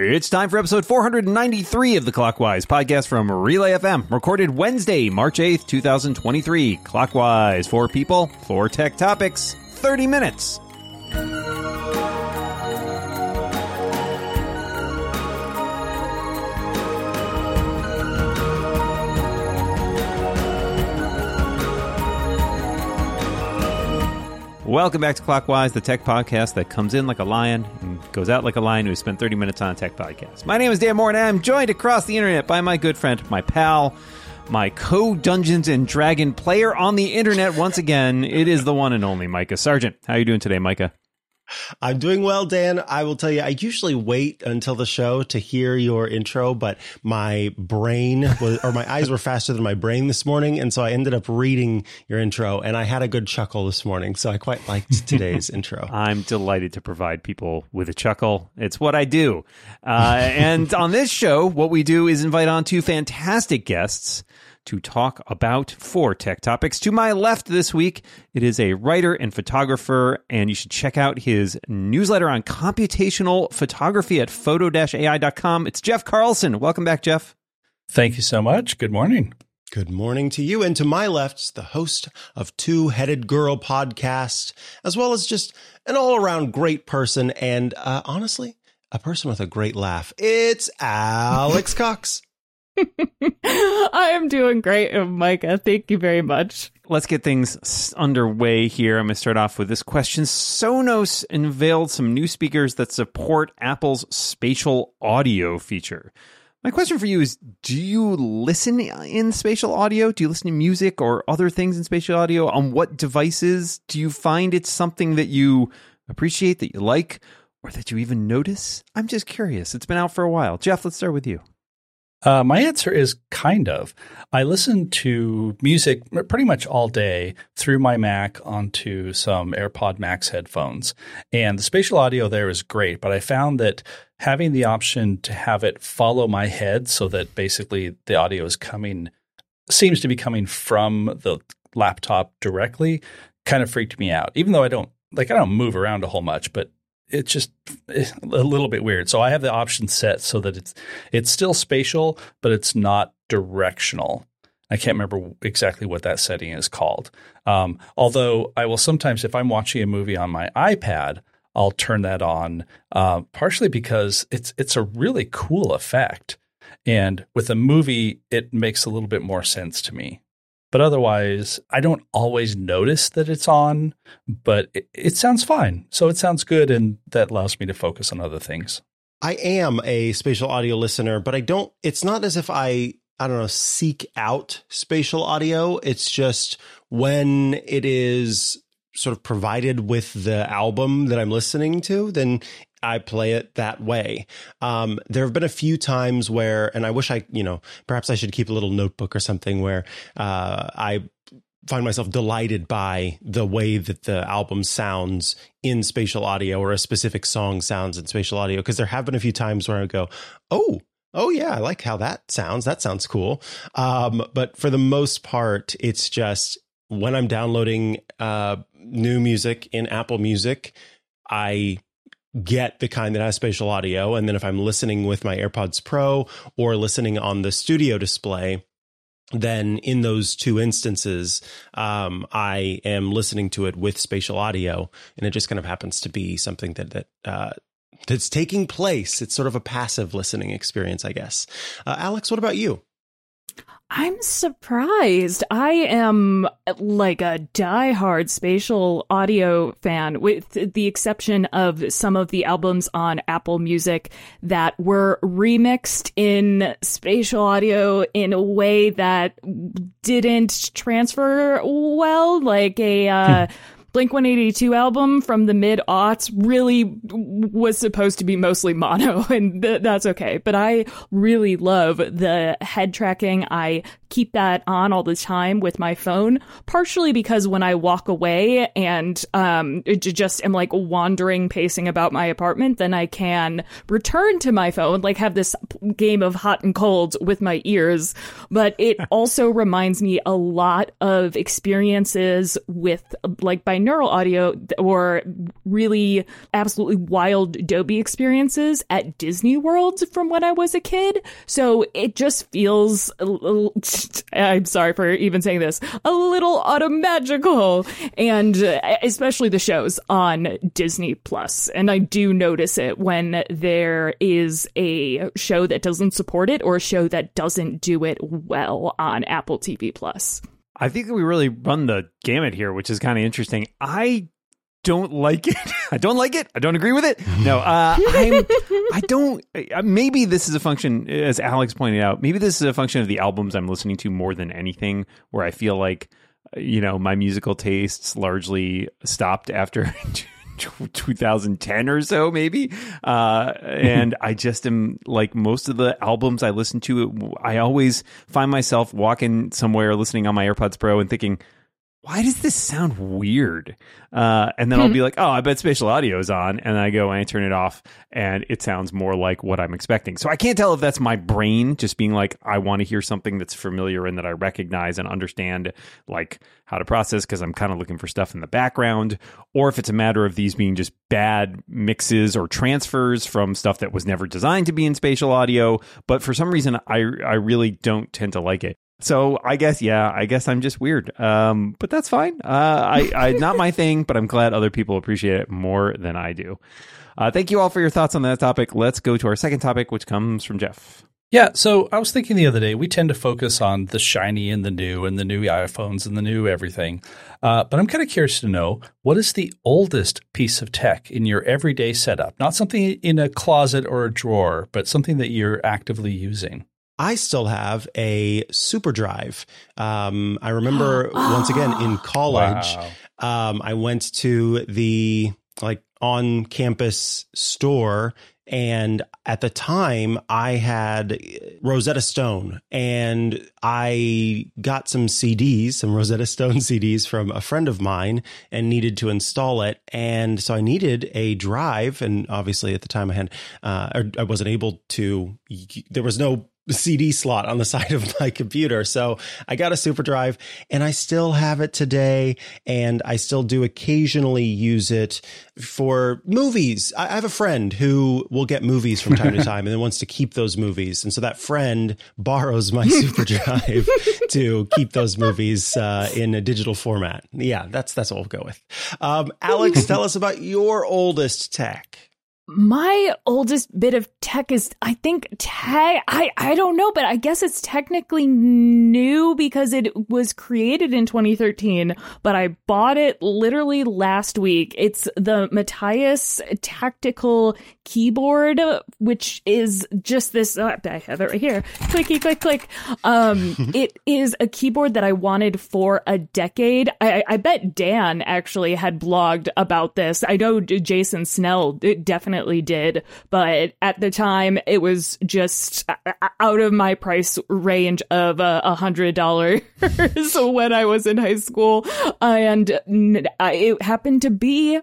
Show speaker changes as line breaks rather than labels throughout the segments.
It's time for episode 493 of the Clockwise podcast from Relay FM, recorded Wednesday, March 8th, 2023. Clockwise, four people, four tech topics, 30 minutes. Welcome back to Clockwise, the tech podcast that comes in like a lion and goes out like a lion who spent 30 minutes on a tech podcast. My name is Dan Moren, and I'm joined across the internet by my good friend, my pal, my co Dungeons and Dragon player on the internet once again. It is the one and only Micah Sargent. How are you doing today, Micah?
I'm doing well, Dan. I will tell you, I usually wait until the show to hear your intro, but my brain was, or my eyes were faster than my brain this morning. And so I ended up reading your intro and I had a good chuckle this morning. So I quite liked today's intro.
I'm delighted to provide people with a chuckle. It's what I do. Uh, and on this show, what we do is invite on two fantastic guests to talk about four tech topics. To my left this week, it is a writer and photographer, and you should check out his newsletter on computational photography at photo-ai.com. It's Jeff Carlson. Welcome back, Jeff.
Thank you so much. Good morning.
Good morning to you. And to my left, the host of Two Headed Girl podcast, as well as just an all around great person and uh, honestly, a person with a great laugh. It's Alex Cox.
I am doing great, Micah. Thank you very much.
Let's get things underway here. I'm going to start off with this question. Sonos unveiled some new speakers that support Apple's spatial audio feature. My question for you is Do you listen in spatial audio? Do you listen to music or other things in spatial audio? On what devices? Do you find it's something that you appreciate, that you like, or that you even notice? I'm just curious. It's been out for a while. Jeff, let's start with you.
Uh, my answer is kind of. I listen to music pretty much all day through my Mac onto some AirPod Max headphones. And the spatial audio there is great, but I found that having the option to have it follow my head so that basically the audio is coming, seems to be coming from the laptop directly, kind of freaked me out. Even though I don't, like, I don't move around a whole much, but it's just a little bit weird. So I have the option set so that it's it's still spatial, but it's not directional. I can't remember exactly what that setting is called. Um, although I will sometimes, if I'm watching a movie on my iPad, I'll turn that on, uh, partially because it's it's a really cool effect, and with a movie, it makes a little bit more sense to me. But otherwise, I don't always notice that it's on, but it, it, sounds fine. So it sounds good, and that allows me to focus on other things.
I am a spatial audio listener, but I don't, it's not as if I, I don't know, seek out spatial audio. It's just when it is sort of provided with the album that I'm listening to, then I play it that way. Um, there have been a few times where, and I wish I, you know, perhaps I should keep a little notebook or something where uh, I find myself delighted by the way that the album sounds in spatial audio or a specific song sounds in spatial audio. Because there have been a few times where I go, oh, oh yeah, I like how that sounds. That sounds cool. Um, but for the most part, it's just when I'm downloading uh, new music in Apple Music, I get the kind that has spatial audio. And then if I'm listening with my AirPods Pro or listening on the studio display, then in those two instances, um, I am listening to it with spatial audio, and it just kind of happens to be something that that uh, that's taking place. It's sort of a passive listening experience, I guess. Uh, Alex, what about you?
I'm surprised. I am like a die-hard spatial audio fan, with the exception of some of the albums on Apple Music that were remixed in spatial audio in a way that didn't transfer well, like a. Uh, hmm. Blink 182 album from the mid aughts really was supposed to be mostly mono, and th- that's okay. But I really love the head tracking. I keep that on all the time with my phone, partially because when I walk away and um, just am like wandering, pacing about my apartment, then I can return to my phone, like have this game of hot and cold with my ears. But it also reminds me a lot of experiences with like by binaural audio or really absolutely wild Dolby experiences at Disney World from when I was a kid. So it just feels, I'm sorry for even saying this, a little automagical. And uh, especially the shows on Disney Plus. And I do notice it when there is a show that doesn't support it or a show that doesn't do it well on Apple TV Plus.
I think we really run the gamut here, which is kind of interesting. I don't like it. I don't like it. I don't agree with it. No, uh, I'm, I don't. Uh, maybe this is a function, as Alex pointed out. Maybe this is a function of the albums I'm listening to more than anything, where I feel like, you know, my musical tastes largely stopped after 2010 or so, maybe. Uh, and I just am like most of the albums I listen to, I always find myself walking somewhere listening on my AirPods Pro and thinking, why does this sound weird? Uh, and then I'll be like, oh, I bet spatial audio is on. And I go and I turn it off and it sounds more like what I'm expecting. So I can't tell if that's my brain just being like, I want to hear something that's familiar and that I recognize and understand like how to process because I'm kind of looking for stuff in the background, or if it's a matter of these being just bad mixes or transfers from stuff that was never designed to be in spatial audio. But for some reason, I, I really don't tend to like it. So I guess, yeah, I guess I'm just weird. Um, but that's fine. Uh, I, I, not my thing, but I'm glad other people appreciate it more than I do. Uh, thank you all for your thoughts on that topic. Let's go to our second topic, which comes from Jeff.
Yeah, so I was thinking the other day, we tend to focus on the shiny and the new and the new iPhones and the new everything. Uh, but I'm kind of curious to know what is the oldest piece of tech in your everyday setup? Not something in a closet or a drawer, but something that you're actively using.
I still have a super drive. Um, I remember once again in college, wow. um, I went to the like on campus store and at the time, I had Rosetta Stone and I got some CDs, some Rosetta Stone CDs from a friend of mine and needed to install it. And so I needed a drive. And obviously at the time I had, uh, I wasn't able to, there was no CD slot on the side of my computer. So I got a super drive and I still have it today. And I still do occasionally use it for movies. I have a friend who will get movies from time to time and then wants to keep those movies. And so that friend borrows my super drive to keep those movies uh, in a digital format. Yeah, that's, that's what we'll go with. Um, Alex, tell us about your oldest tech
my oldest bit of tech is i think tech i i don't know but i guess it's technically new because it was created in 2013 but i bought it literally last week. It's the Matias tactical keyboard which is just this uh, i have it right here. Clicky click click. Um it is a keyboard that i wanted for a decade. I i bet dan actually had blogged about this. I know jason snell definitely definitely did, but at the time it was just out of my price range of uh, a hundred dollars when I was in high school, and it happened to be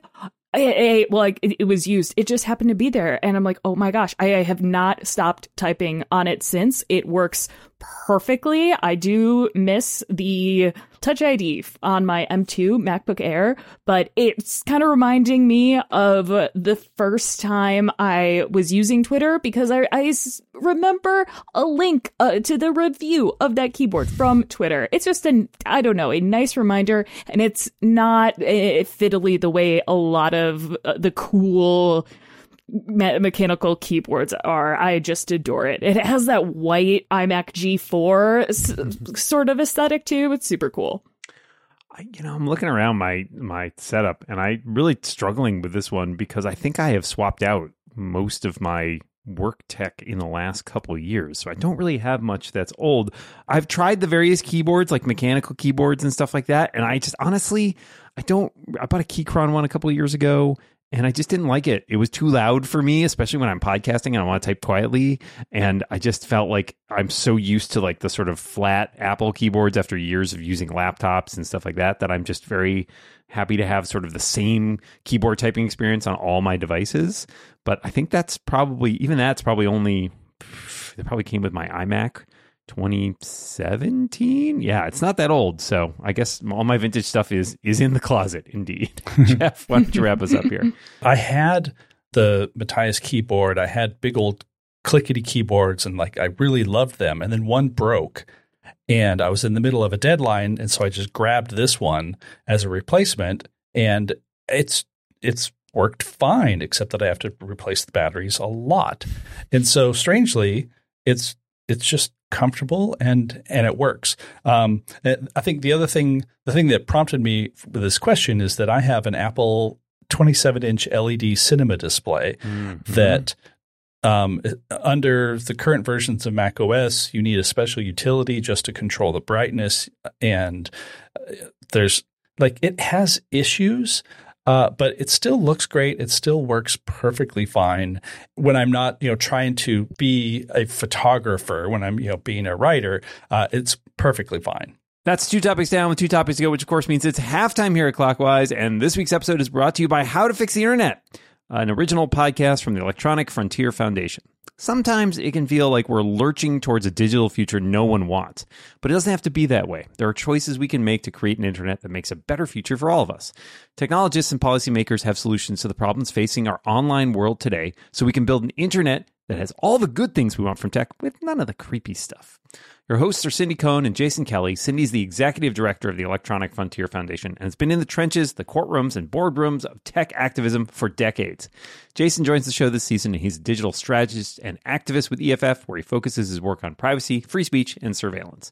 it, well, like it, it, was used. It just happened to be there, and I'm like, oh my gosh, I, I have not stopped typing on it since. It works perfectly. I do miss the Touch ID on my M2 MacBook Air, but it's kind of reminding me of the first time I was using Twitter because I, I remember a link uh, to the review of that keyboard from Twitter. It's just an, I don't know, a nice reminder, and it's not uh, fiddly the way a lot of uh, the cool me- mechanical keyboards are. I just adore it. It has that white iMac G4 s- mm-hmm. sort of aesthetic too. It's super cool.
I, you know, I'm looking around my my setup and I really struggling with this one because I think I have swapped out most of my work tech in the last couple years. So I don't really have much that's old. I've tried the various keyboards like mechanical keyboards and stuff like that and I just honestly I don't I bought a Keychron one a couple years ago and I just didn't like it. It was too loud for me, especially when I'm podcasting and I want to type quietly. And I just felt like I'm so used to like the sort of flat Apple keyboards after years of using laptops and stuff like that that I'm just very happy to have sort of the same keyboard typing experience on all my devices. But I think that's probably even that's probably only it probably came with my iMac 2017. Yeah, it's not that old. So I guess all my vintage stuff is is in the closet. Indeed, Jeff, why don't you wrap us up here?
I had the Matias keyboard. I had big old clickety keyboards, and like I really loved them. And then one broke, and I was in the middle of a deadline, and so I just grabbed this one as a replacement, and it's it's worked fine, except that I have to replace the batteries a lot. And so strangely, it's it's just comfortable and and it works. Um, I think the other thing, the thing that prompted me with this question is that I have an Apple 27 inch LED cinema display mm-hmm. that. Um, under the current versions of Mac OS, you need a special utility just to control the brightness, and uh, there's like it has issues, uh, but it still looks great. It still works perfectly fine when I'm not, you know, trying to be a photographer. When I'm, you know, being a writer, uh, it's perfectly fine.
That's two topics down with two topics to go, which of course means it's halftime here at Clockwise. And this week's episode is brought to you by How to Fix the Internet, an original podcast from the Electronic Frontier Foundation. Sometimes it can feel like we're lurching towards a digital future no one wants, but it doesn't have to be that way. There are choices we can make to create an internet that makes a better future for all of us. Technologists and policymakers have solutions to the problems facing our online world today, so we can build an internet that has all the good things we want from tech with none of the creepy stuff. Your hosts are Cindy Cohn and Jason Kelly. Cindy's the executive director of the Electronic Frontier Foundation and has been in the trenches, the courtrooms, and boardrooms of tech activism for decades. Jason joins the show this season and he's a digital strategist and activist with EFF, where he focuses his work on privacy, free speech, and surveillance.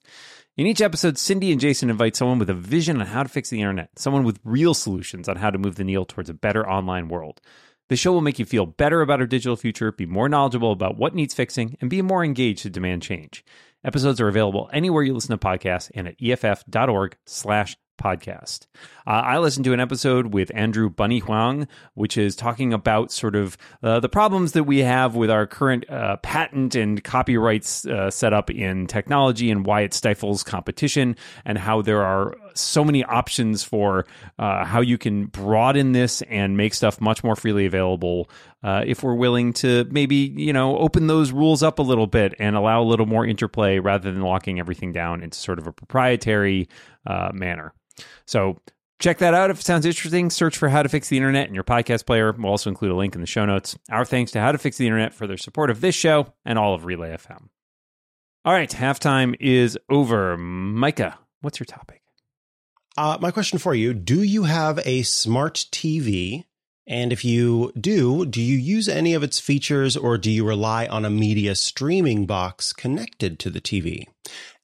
In each episode, Cindy and Jason invite someone with a vision on how to fix the internet, someone with real solutions on how to move the needle towards a better online world. The show will make you feel better about our digital future, be more knowledgeable about what needs fixing, and be more engaged to demand change. Episodes are available anywhere you listen to podcasts and at EFF.org slash podcast. Uh, I listened to an episode with Andrew bunnie Huang, which is talking about sort of uh, the problems that we have with our current uh, patent and copyrights uh, setup in technology and why it stifles competition, and how there are so many options for uh, how you can broaden this and make stuff much more freely available uh, if we're willing to maybe you know open those rules up a little bit and allow a little more interplay rather than locking everything down into sort of a proprietary manner. So check that out if it sounds interesting. Search for How to Fix the Internet in your podcast player. We'll also include a link in the show notes. Our thanks to How to Fix the Internet for their support of this show and all of Relay FM. All right, halftime is over. Micah, what's your topic?
Uh, my question for you Do you have a smart TV? And if you do, do you use any of its features or do you rely on a media streaming box connected to the TV?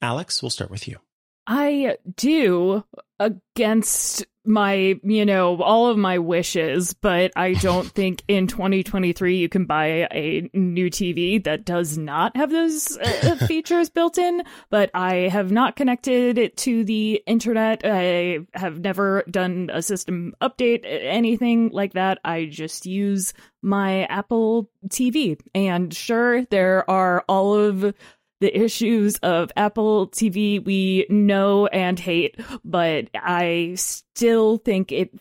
Alex, we'll start with you.
I do against my, you know, all of my wishes, but I don't think in 2023 you can buy a new TV that does not have those uh, features built in. But I have not connected it to the internet. I have never done a system update, anything like that. I just use my Apple TV. And sure, there are all of the issues of Apple TV we know and hate, but I still think it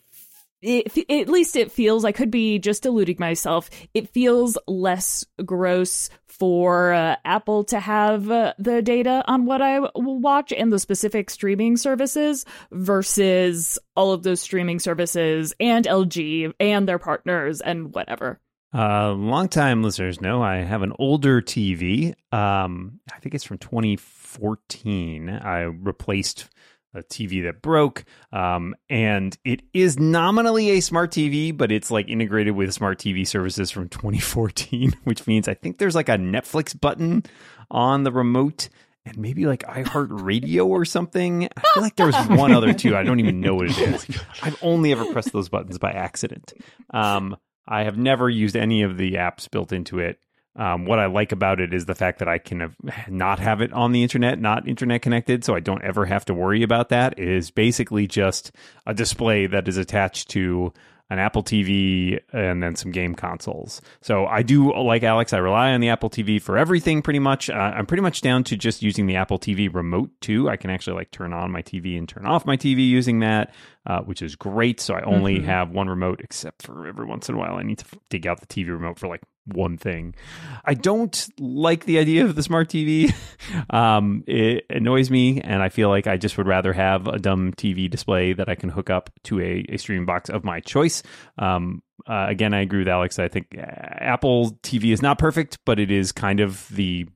it, at least it feels I could be just deluding myself. It feels less gross for uh, Apple to have uh, the data on what I watch and the specific streaming services versus all of those streaming services and LG and their partners and whatever.
Uh, longtime listeners know I have an older TV. Um, I think it's from 2014. I replaced a TV that broke. Um, and it is nominally a smart TV, but it's like integrated with smart TV services from 2014, which means I think there's like a Netflix button on the remote and maybe like iHeartRadio or something. I feel like there's one other too. I don't even know what it is. I've only ever pressed those buttons by accident. Um, I have never used any of the apps built into it. Um, what I like about it is the fact that I can have, not have it on the internet, not internet connected, so I don't ever have to worry about that. It is basically just a display that is attached to an Apple TV, and then some game consoles. So I do, like Alex, I rely on the Apple TV for everything pretty much. Uh, I'm pretty much down to just using the Apple TV remote too. I can actually like turn on my TV and turn off my TV using that, uh, which is great. So I only mm-hmm. have one remote, except for every once in a while I need to dig out the TV remote for like one thing. I don't like the idea of the smart TV. um, it annoys me, and I feel like I just would rather have a dumb TV display that I can hook up to a, a streaming box of my choice. Um, uh, again, I agree with Alex. I think uh, Apple TV is not perfect, but it is kind of the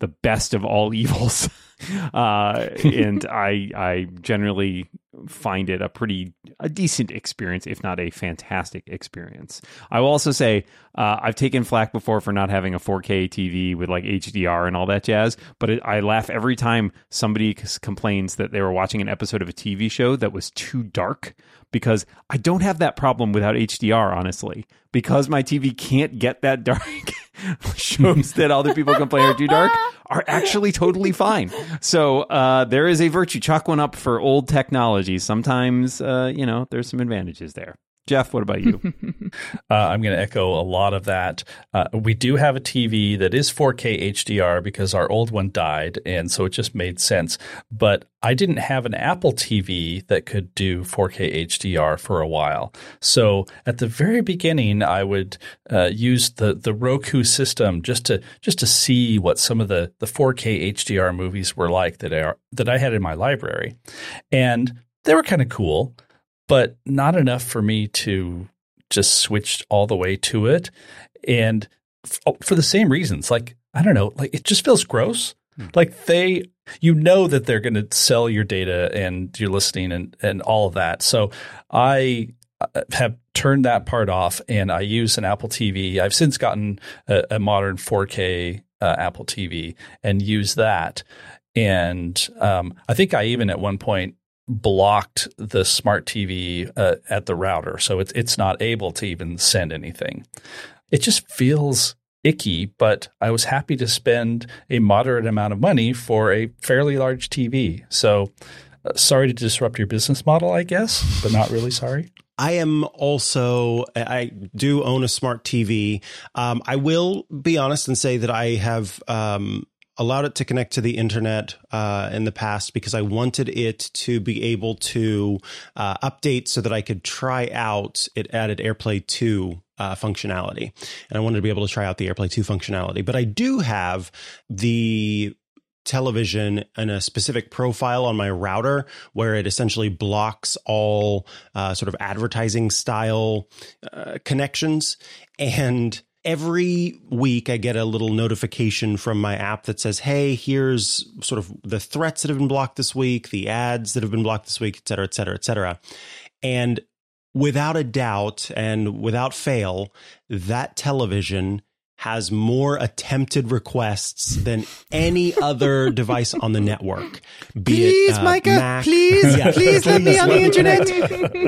the best of all evils. uh, and I I generally find it a pretty a decent experience, if not a fantastic experience. I will also say uh, I've taken flack before for not having a 4K TV with like HDR and all that jazz, but it, I laugh every time somebody complains that they were watching an episode of a TV show that was too dark because I don't have that problem without HDR, honestly, because my TV can't get that dark. shows that other people complain are too dark are actually totally fine. So uh, there is a virtue. Chalk one up for old technology. Sometimes, uh, you know, there's some advantages there. Jeff, what about you?
uh, I'm going to echo a lot of that. Uh, we do have a TV that is 4K HDR because our old one died, and so it just made sense. But I didn't have an Apple TV that could do 4K HDR for a while. So at the very beginning, I would uh, use the the Roku system just to just to see what some of the the 4K HDR movies were like that are that I had in my library, and they were kind of cool but not enough for me to just switch all the way to it. And f- for the same reasons, like, I don't know, like it just feels gross. Hmm. Like they, you know that they're going to sell your data and your listening and, and all of that. So I uh, have turned that part off and I use an Apple TV. I've since gotten a, a modern 4K uh, Apple TV and use that. And um, I think I even at one point blocked the smart TV uh, at the router, so it's it's not able to even send anything. It just feels icky, but I was happy to spend a moderate amount of money for a fairly large TV. So uh, sorry to disrupt your business model, I guess, but not really sorry.
I am also, I do own a smart TV. Um, I will be honest and say that I have um, allowed it to connect to the internet uh, in the past because I wanted it to be able to uh, update so that I could try out it added AirPlay 2 uh, functionality. And I wanted to be able to try out the AirPlay 2 functionality. But I do have the television and a specific profile on my router where it essentially blocks all uh, sort of advertising style uh, connections. And every week I get a little notification from my app that says, Hey, here's sort of the threats that have been blocked this week, the ads that have been blocked this week, et cetera, et cetera, et cetera. And without a doubt and without fail, that television has more attempted requests than any other device on the network.
Be please, it, uh, Micah, Mac. please, yeah, please let me on the internet.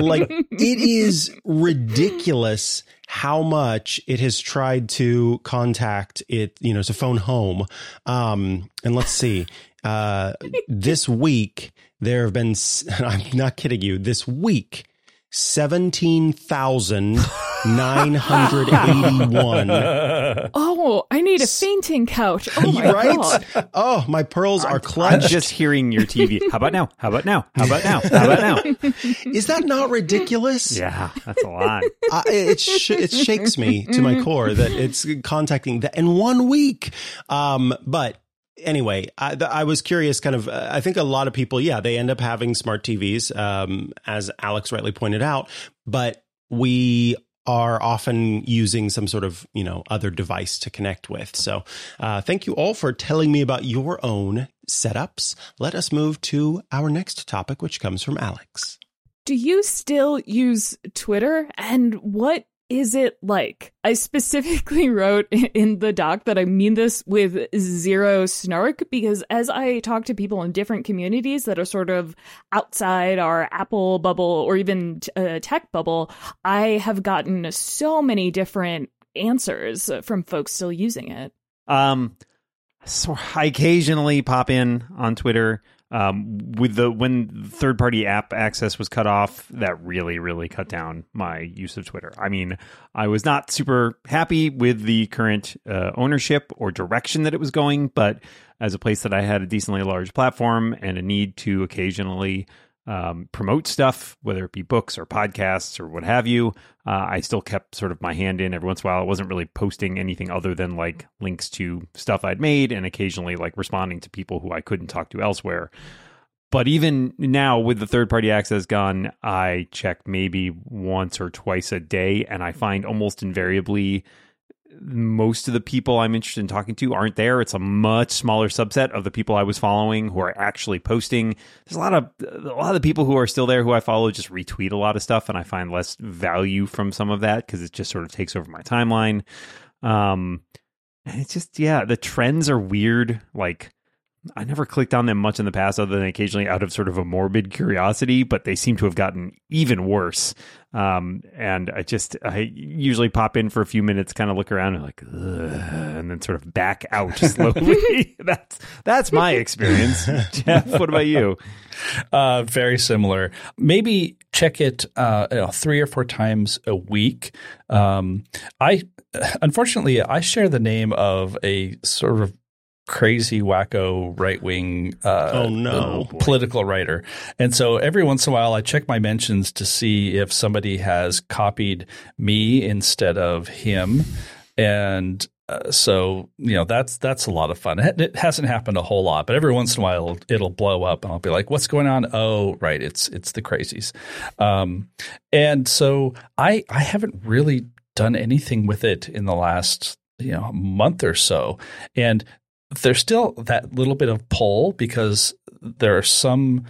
like it is ridiculous how much it has tried to contact it, you know, to phone home. Um, and let's see, uh, this week there have been, I'm not kidding you, this week, 17,981.
oh, I need a fainting couch. Oh my right? God.
Oh, my pearls are clutched.
I'm just hearing your TV. How about now? How about now? How about now? How about now?
Is that not ridiculous?
Yeah, that's a lot.
Uh, it, sh- it shakes me to my core that it's contacting that in one week. Um, but anyway, I, I, was curious. Kind of, uh, I think a lot of people, yeah, they end up having smart TVs, um, as Alex rightly pointed out. But we are often using some sort of you know other device to connect with. So, uh, thank you all for telling me about your own setups. Let us move to our next topic, which comes from Alex.
Do you still use Twitter? And what is it like? I specifically wrote in the doc that I mean this with zero snark because as I talk to people in different communities that are sort of outside our Apple bubble or even uh, tech bubble, I have gotten so many different answers from folks still using it.
Um, so I occasionally pop in on Twitter um, with the when third party app access was cut off, that really really cut down my use of Twitter. I mean, I was not super happy with the current uh, ownership or direction that it was going, but as a place that I had a decently large platform and a need to occasionally um, promote stuff, whether it be books or podcasts or what have you. Uh, I still kept sort of my hand in every once in a while. I wasn't really posting anything other than like links to stuff I'd made and occasionally like responding to people who I couldn't talk to elsewhere. But even now, with the third party access gone, I check maybe once or twice a day, and I find almost invariably most of the people I'm interested in talking to aren't there. It's a much smaller subset of the people I was following who are actually posting. There's a lot of a lot of the people who are still there who I follow just retweet a lot of stuff, and I find less value from some of that because it just sort of takes over my timeline. Um, and it's just yeah, the trends are weird. Like I never clicked on them much in the past, other than occasionally out of sort of a morbid curiosity, but they seem to have gotten even worse. Um, and I just, I usually pop in for a few minutes, kind of look around and like, and then sort of back out slowly. that's, that's my experience. Jeff, what about you?
Uh, very similar. Maybe check it uh, you know, three or four times a week. Um, I unfortunately I share the name of a sort of crazy wacko right wing uh,
oh, no.
political writer. And so every once in a while I check my mentions to see if somebody has copied me instead of him. And uh, so you know that's that's a lot of fun. It, it, hasn't happened a whole lot, but every once in a while it'll, it'll, blow up, and I'll be like, "What's going on?" Oh, right, it's it's the crazies. Um, and so I I haven't really done anything with it in the last you know month or so, and there's still that little bit of pull because there are some,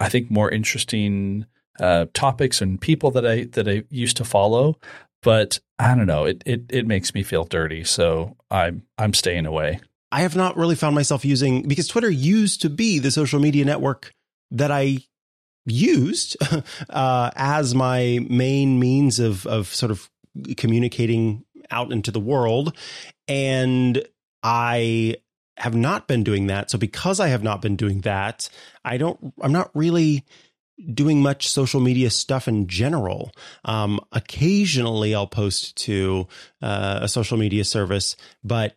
I think, more interesting uh, topics and people that I that I used to follow. But I don't know, it it it makes me feel dirty, so I'm I'm staying away.
I have not really found myself using because Twitter used to be the social media network that I used uh, as my main means of of sort of communicating out into the world, and I have not been doing that. So because I have not been doing that, I don't, I'm not really doing much social media stuff in general. Um, occasionally I'll post to uh, a social media service, but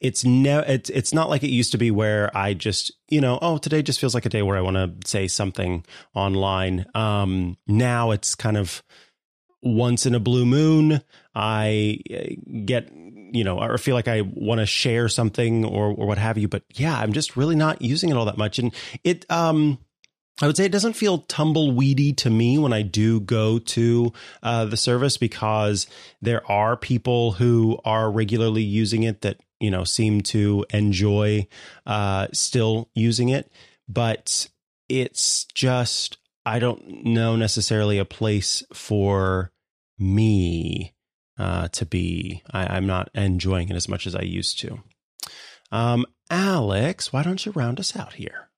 it's no, it's it's not like it used to be where I just you know oh today just feels like a day where I want to say something online. Um, now it's kind of once in a blue moon I uh, get you know, or feel like I want to share something or or what have you. But yeah, I'm just really not using it all that much, and it um. I would say it doesn't feel tumbleweedy to me when I do go to uh, the service because there are people who are regularly using it that you know seem to enjoy uh, still using it, but it's just I don't know necessarily a place for me uh, to be. I, am not enjoying it as much as I used to. Um, Alex, why don't you round us out here?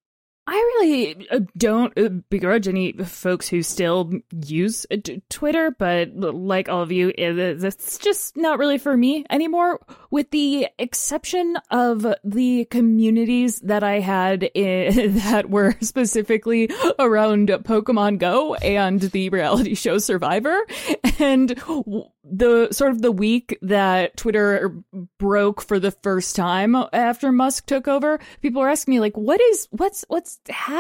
Really uh, don't uh, begrudge any folks who still use uh, Twitter, but like all of you, it's just not really for me anymore, with the exception of the communities that I had in, that were specifically around Pokemon Go and the reality show Survivor. And the sort of the week that Twitter broke for the first time after Musk took over, people were asking me like, "What is what's what's happening?"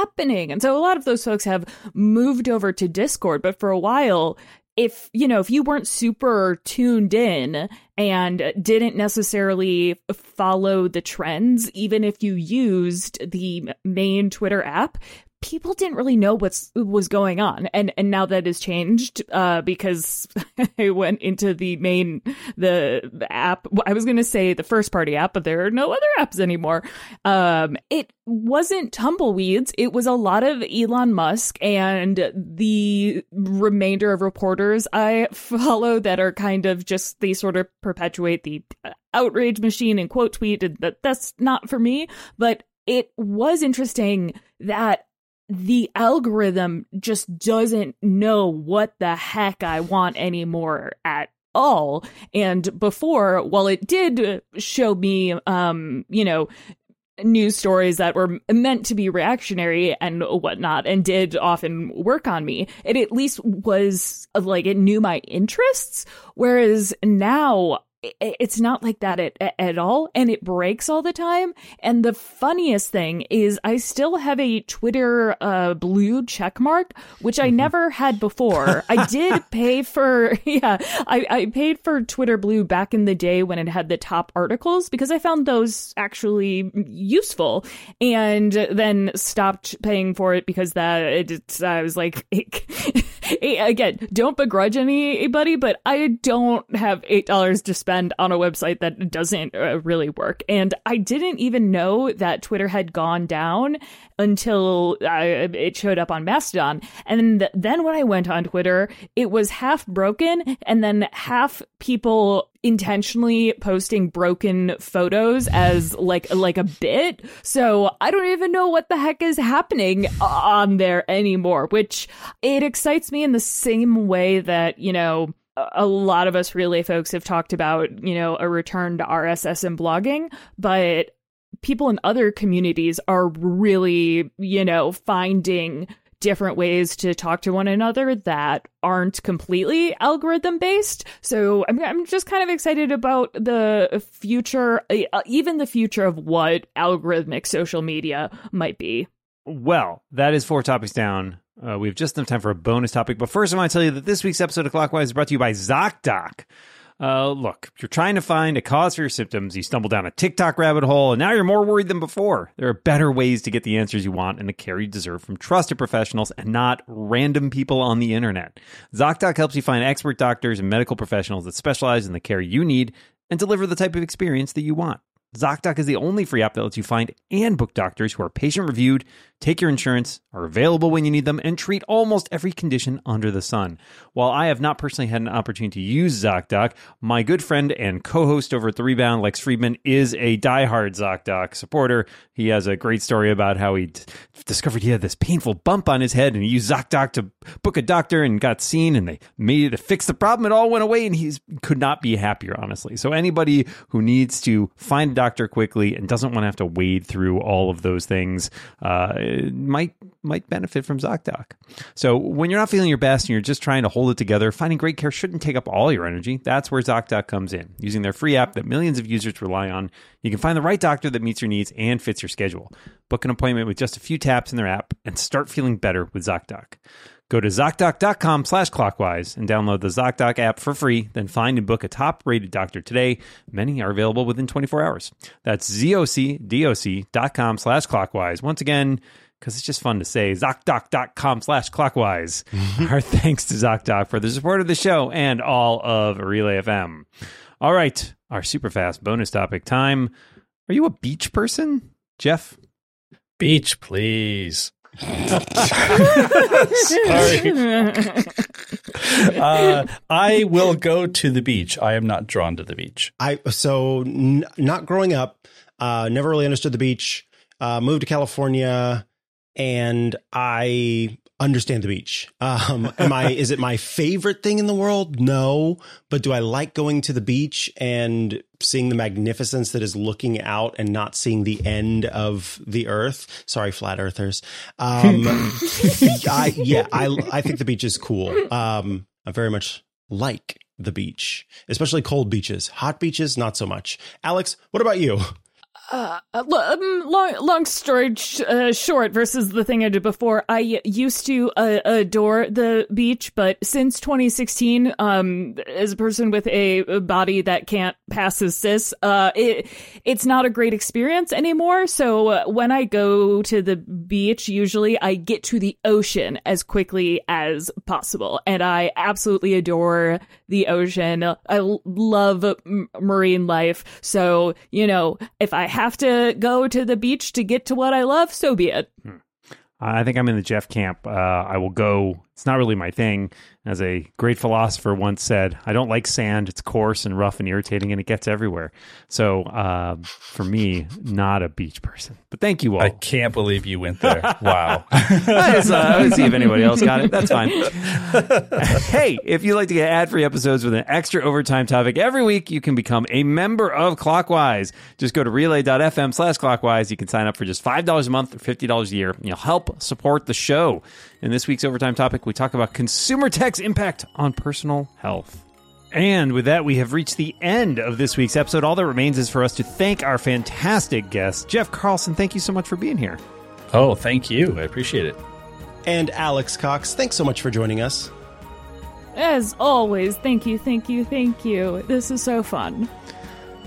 And so a lot of those folks have moved over to Discord, but for a while, if you know if you weren't super tuned in and didn't necessarily follow the trends even if you used the main twitter app people didn't really know what's was going on. And and now that has changed uh, because i went into the main the, the app i was going to say the first party app but there are no other apps anymore. Um, it wasn't tumbleweeds. It was a lot of elon musk and the remainder of reporters i follow that are kind of just they sort of perpetuate the outrage machine and quote tweet and that that's not for me. But it was interesting that the algorithm just doesn't know what the heck I want anymore at all. And before, while it did show me, um, you know, news stories that were meant to be reactionary and whatnot and did often work on me. It at least was like it knew my interests. Whereas now it's not like that at, at all and it breaks all the time. And the funniest thing is i still have a twitter uh, blue check mark which i mm-hmm. never had before. I did pay for yeah I, I paid for twitter blue back in the day when it had the top articles because i found those actually useful and then stopped paying for it because that it, i was like again don't begrudge anybody but i don't have eight dollars to spend on a website that doesn't uh, really work. And I didn't even know that Twitter had gone down until uh, it showed up on Mastodon. And then when I went on Twitter, it was half broken and then half people intentionally posting broken photos as like like a bit. So I don't even know what the heck is happening on there anymore, which it excites me in the same way that, you know, a lot of us relay folks have talked about, you know, a return to RSS and blogging, but people in other communities are really, you know, finding different ways to talk to one another that aren't completely algorithm based. So I'm, I'm just kind of excited about the future, uh, even the future of what algorithmic social media might be.
Well, that is four topics down. Uh, we have just enough time for a bonus topic. But first, I want to tell you that this week's episode of Clockwise is brought to you by ZocDoc. Uh, look, you're trying to find a cause for your symptoms, you stumble down a TikTok rabbit hole, and now you're more worried than before. There are better ways to get the answers you want and the care you deserve from trusted professionals and not random people on the internet. ZocDoc helps you find expert doctors and medical professionals that specialize in the care you need and deliver the type of experience that you want. ZocDoc is the only free app that lets you find and book doctors who are patient reviewed, take your insurance, are available when you need them, and treat almost every condition under the sun. While I have not personally had an opportunity to use ZocDoc, my good friend and co host over at The Rebound, Lex Friedman, is a diehard ZocDoc supporter. He has a great story about how he d- discovered he had this painful bump on his head and he used ZocDoc to book a doctor and got seen and they made it to fix the problem. It all went away and he could not be happier, honestly. So, anybody who needs to find doctor quickly and doesn't want to have to wade through all of those things uh, might might benefit from ZocDoc. So when you're not feeling your best and you're just trying to hold it together, finding great care shouldn't take up all your energy. That's where ZocDoc comes in. Using their free app that millions of users rely on, you can find the right doctor that meets your needs and fits your schedule. Book an appointment with just a few taps in their app and start feeling better with ZocDoc. Go to ZocDoc.com slash clockwise and download the ZocDoc app for free. Then find and book a top rated doctor today. Many are available within 24 hours. That's ZocDoc.com slash clockwise. Once again, because it's just fun to say, ZocDoc.com slash clockwise. Our thanks to ZocDoc for the support of the show and all of Relay FM. All right, our super fast bonus topic time. Are you a beach person, Jeff?
Beach, please. Sorry. uh, I will go to the beach. I am not drawn to the beach.
I so n- not growing up, uh, never really understood the beach. Uh, moved to California, and I understand the beach. Um, am I? is it my favorite thing in the world? No, but do I like going to the beach and seeing the magnificence that is looking out and not seeing the end of the earth? Sorry, flat earthers. Um, I, yeah, I I think the beach is cool. Um, I very much like the beach, especially cold beaches. Hot beaches, not so much. Alex, what about you?
Uh, uh um, long, long story sh- uh, short versus the thing I did before. I used to uh, adore the beach, but since 2016, um, as a person with a body that can't pass as cis, uh, it it's not a great experience anymore. So uh, when I go to the beach, usually I get to the ocean as quickly as possible, and I absolutely adore the ocean. I love marine life, so you know if I have to go to the beach to get to what I love, so be it. Hmm.
I think I'm in the Jeff camp. Uh, I will go. It's not really my thing. As a great philosopher once said, I don't like sand. It's coarse and rough and irritating, and it gets everywhere. So, uh, for me, not a beach person. But thank you all.
I can't believe you went there. Wow.
I just uh, see if anybody else got it. That's fine. hey, if you'd like to get ad free episodes with an extra overtime topic every week, you can become a member of Clockwise. Just go to relay.fm slash clockwise. You can sign up for just $5 a month or $50 a year. And you'll help support the show. In this week's overtime topic, we talk about consumer tech's impact on personal health. And with that, we have reached the end of this week's episode. All that remains is for us to thank our fantastic guest, Jeff Carlson. Thank you so much for being here.
Oh, thank you. I appreciate it.
And Alex Cox, thanks so much for joining us.
As always, thank you, thank you, thank you. This is so fun.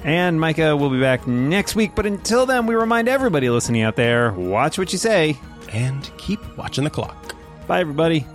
And Micah will be back next week. But until then, we remind everybody listening out there watch what you say.
And keep watching the clock.
Bye, everybody.